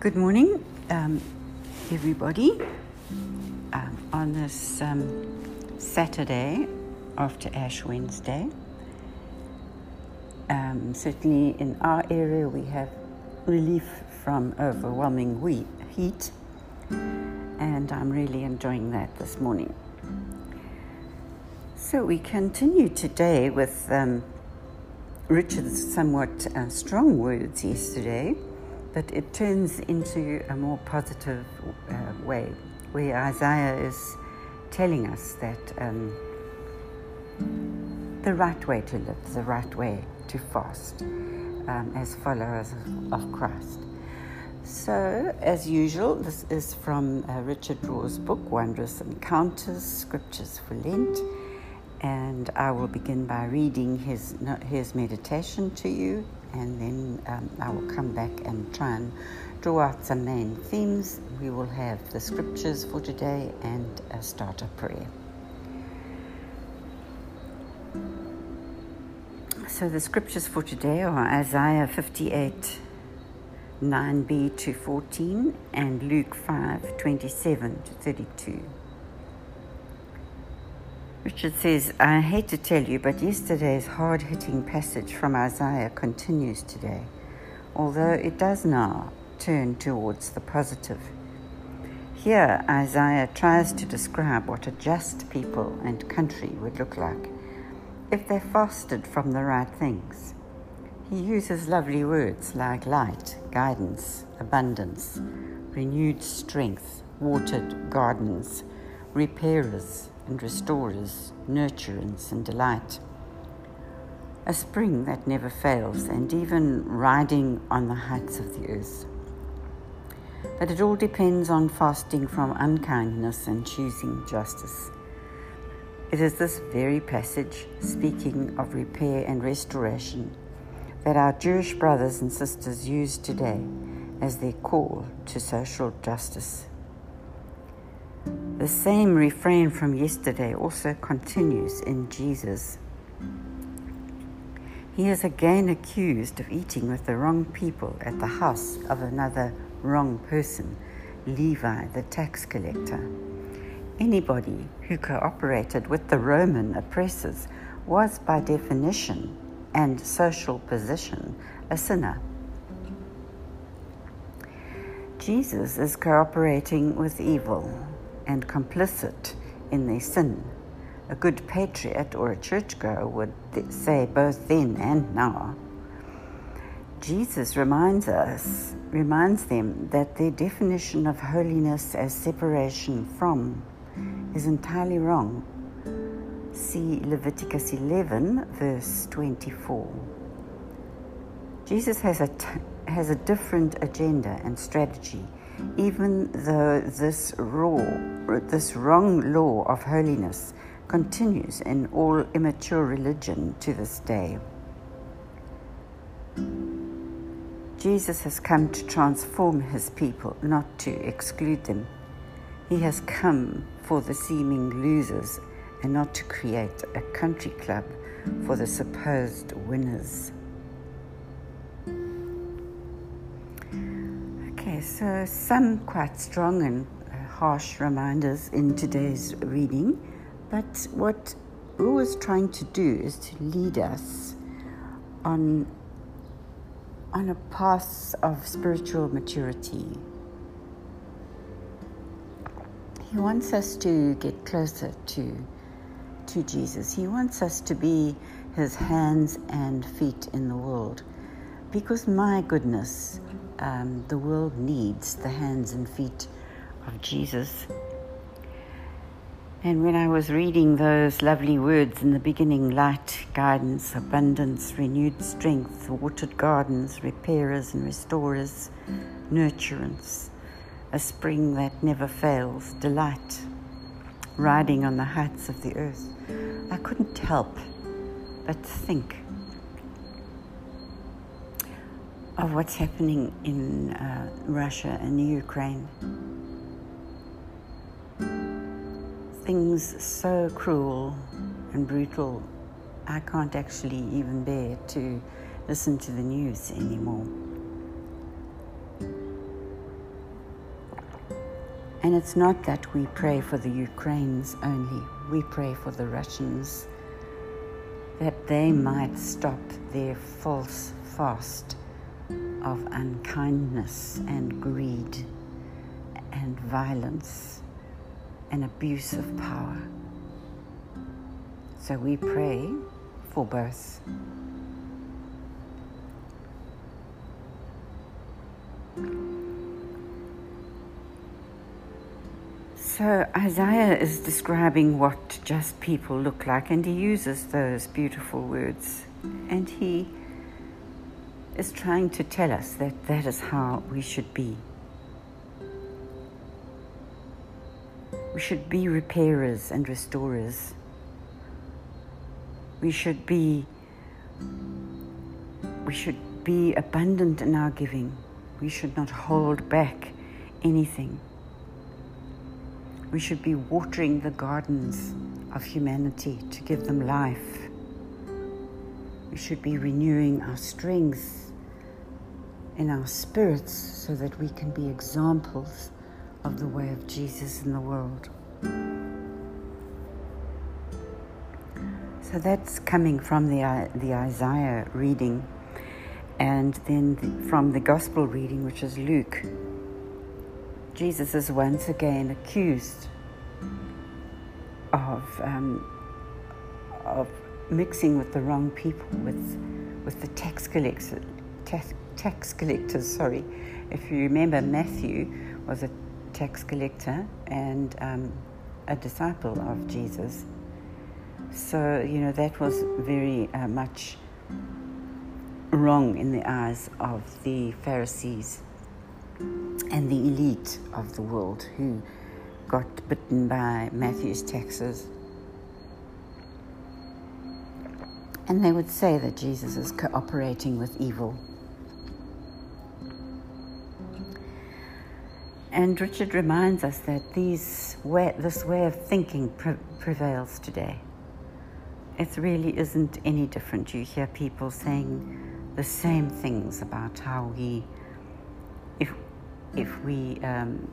Good morning, um, everybody. Um, on this um, Saturday after Ash Wednesday, um, certainly in our area we have relief from overwhelming we- heat, and I'm really enjoying that this morning. So we continue today with um, Richard's somewhat uh, strong words yesterday, but it turns into a more positive uh, way, where Isaiah is telling us that um, the right way to live, the right way to fast um, as followers of Christ. So, as usual, this is from uh, Richard Rohr's book, Wondrous Encounters Scriptures for Lent and I will begin by reading his, his meditation to you, and then um, I will come back and try and draw out some main themes. We will have the scriptures for today and a starter prayer. So, the scriptures for today are Isaiah 58 9b to 14 and Luke 5 27 to 32. Richard says, I hate to tell you, but yesterday's hard hitting passage from Isaiah continues today, although it does now turn towards the positive. Here, Isaiah tries to describe what a just people and country would look like if they fasted from the right things. He uses lovely words like light, guidance, abundance, renewed strength, watered gardens, repairers, and restorers, nurturance and delight. A spring that never fails, and even riding on the heights of the earth. But it all depends on fasting from unkindness and choosing justice. It is this very passage, speaking of repair and restoration, that our Jewish brothers and sisters use today as their call to social justice. The same refrain from yesterday also continues in Jesus. He is again accused of eating with the wrong people at the house of another wrong person, Levi the tax collector. Anybody who cooperated with the Roman oppressors was, by definition and social position, a sinner. Jesus is cooperating with evil and complicit in their sin. A good patriot or a churchgoer would th- say both then and now. Jesus reminds us, reminds them that their definition of holiness as separation from is entirely wrong. See Leviticus 11, verse 24. Jesus has a, t- has a different agenda and strategy even though this raw, this wrong law of holiness continues in all immature religion to this day. Jesus has come to transform his people, not to exclude them. He has come for the seeming losers and not to create a country club for the supposed winners. So some quite strong and uh, harsh reminders in today's reading, but what Rohr is trying to do is to lead us on, on a path of spiritual maturity. He wants us to get closer to, to Jesus. He wants us to be his hands and feet in the world. Because, my goodness, um, the world needs the hands and feet of Jesus. And when I was reading those lovely words in the beginning light, guidance, abundance, renewed strength, watered gardens, repairers and restorers, nurturance, a spring that never fails, delight, riding on the heights of the earth, I couldn't help but think of what's happening in uh, Russia and Ukraine. Things so cruel and brutal, I can't actually even bear to listen to the news anymore. And it's not that we pray for the Ukrainians only, we pray for the Russians that they might stop their false fast of unkindness and greed and violence and abuse of power. So we pray for both. So Isaiah is describing what just people look like, and he uses those beautiful words. And he is trying to tell us that that is how we should be. We should be repairers and restorers. We should be we should be abundant in our giving. We should not hold back anything. We should be watering the gardens of humanity to give them life. We should be renewing our strength in our spirits so that we can be examples of the way of Jesus in the world. So that's coming from the, the Isaiah reading and then the, from the Gospel reading, which is Luke. Jesus is once again accused of, um, of mixing with the wrong people, with, with the tax collectors, tax, tax collectors. Sorry, if you remember, Matthew was a tax collector and um, a disciple of Jesus. So you know that was very uh, much wrong in the eyes of the Pharisees and the elite of the world who got bitten by Matthew's taxes. And they would say that Jesus is cooperating with evil. And Richard reminds us that these way, this way of thinking pre- prevails today. It really isn't any different. You hear people saying the same things about how we if if we um,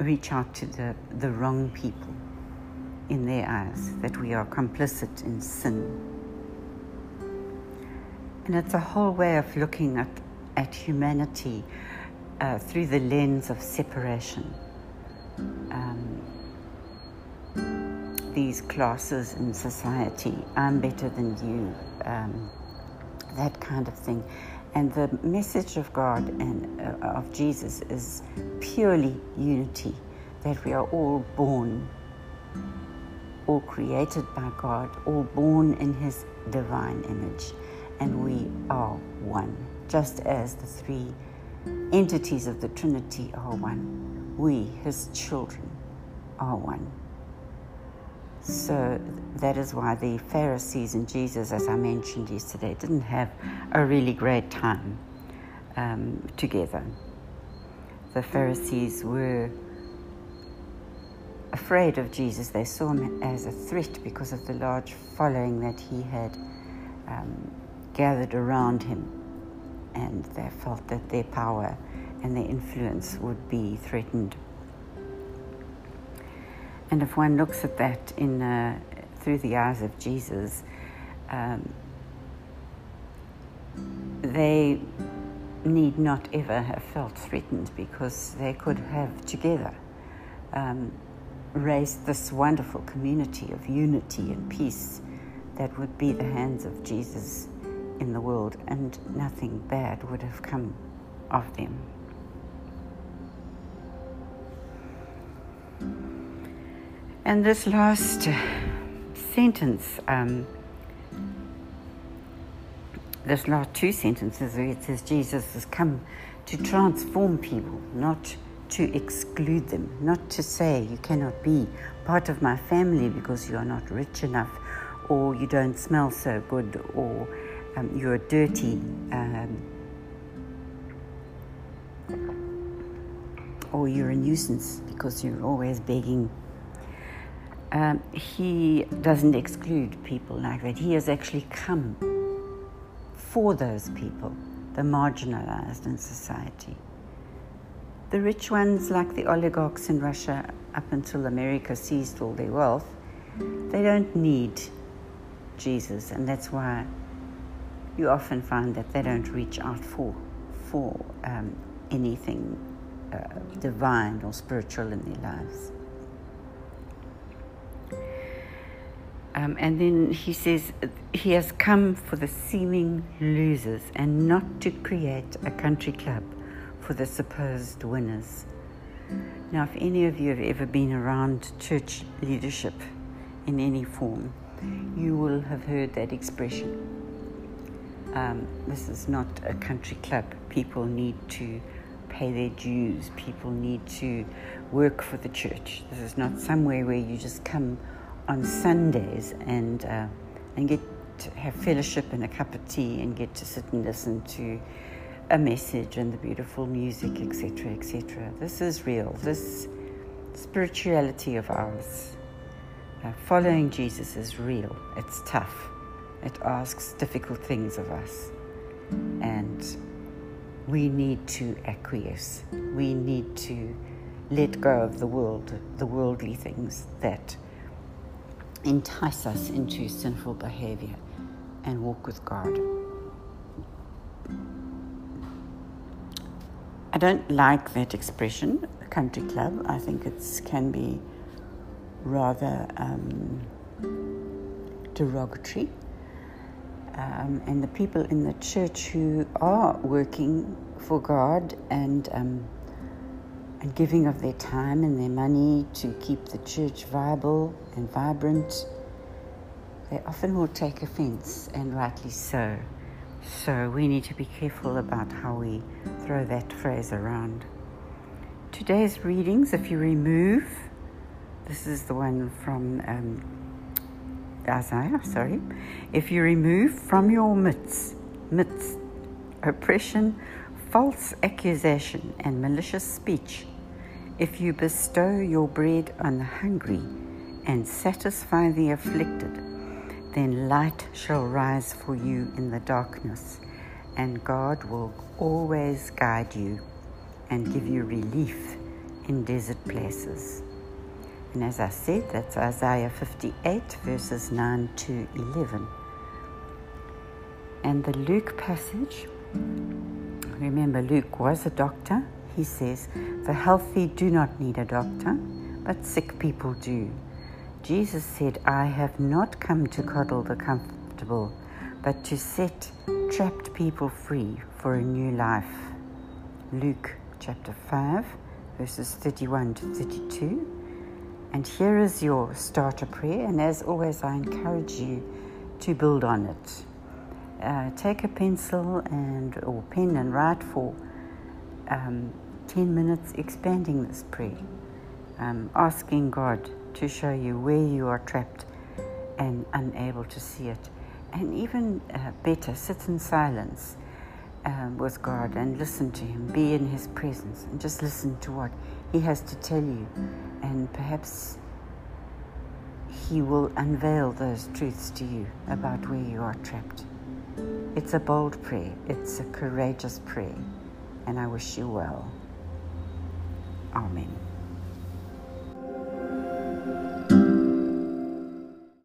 reach out to the, the wrong people in their eyes, that we are complicit in sin. And it's a whole way of looking at, at humanity uh, through the lens of separation. Um, these classes in society, I'm better than you, um, that kind of thing. And the message of God and uh, of Jesus is purely unity, that we are all born, all created by God, all born in His divine image, and we are one, just as the three entities of the Trinity are one. We, His children, are one. So that is why the Pharisees and Jesus, as I mentioned yesterday, didn't have a really great time um, together. The Pharisees were afraid of Jesus. They saw him as a threat because of the large following that he had um, gathered around him. And they felt that their power and their influence would be threatened. And if one looks at that in, uh, through the eyes of Jesus, um, they need not ever have felt threatened because they could have together um, raised this wonderful community of unity and peace that would be the hands of Jesus in the world, and nothing bad would have come of them. And this last sentence, um, this last two sentences, it says Jesus has come to transform people, not to exclude them, not to say you cannot be part of my family because you are not rich enough, or you don't smell so good, or um, you're dirty. Um, or you're a nuisance because you're always begging um, he doesn't exclude people like that. He has actually come for those people, the marginalized in society. The rich ones, like the oligarchs in Russia, up until America seized all their wealth, they don't need Jesus, and that's why you often find that they don't reach out for for um, anything uh, divine or spiritual in their lives. Um, and then he says he has come for the seeming losers and not to create a country club for the supposed winners. Now, if any of you have ever been around church leadership in any form, you will have heard that expression. Um, this is not a country club. People need to pay their dues, people need to work for the church. This is not somewhere where you just come on Sundays and uh, and get to have fellowship and a cup of tea and get to sit and listen to a message and the beautiful music, etc., etc. This is real. This spirituality of ours, uh, following Jesus, is real. It's tough. It asks difficult things of us, and we need to acquiesce. We need to let go of the world, the worldly things that entice us into sinful behavior and walk with God. I don't like that expression, country club. I think it can be rather um, derogatory. Um, and the people in the church who are working for God and um, and giving of their time and their money to keep the church viable and vibrant, they often will take offense, and rightly so. So we need to be careful about how we throw that phrase around. Today's readings, if you remove, this is the one from um, Isaiah, sorry. If you remove from your midst, midst oppression, false accusation, and malicious speech, if you bestow your bread on the hungry and satisfy the afflicted, then light shall rise for you in the darkness, and God will always guide you and give you relief in desert places. And as I said, that's Isaiah 58, verses 9 to 11. And the Luke passage, remember, Luke was a doctor. He says, The healthy do not need a doctor, but sick people do. Jesus said, I have not come to coddle the comfortable, but to set trapped people free for a new life. Luke chapter 5, verses 31 to 32. And here is your starter prayer. And as always, I encourage you to build on it. Uh, take a pencil and or pen and write for um, 10 minutes expanding this prayer, um, asking God to show you where you are trapped and unable to see it. And even uh, better, sit in silence um, with God and listen to Him, be in His presence, and just listen to what He has to tell you and perhaps He will unveil those truths to you about where you are trapped. It's a bold prayer, it's a courageous prayer, and I wish you well. Amen.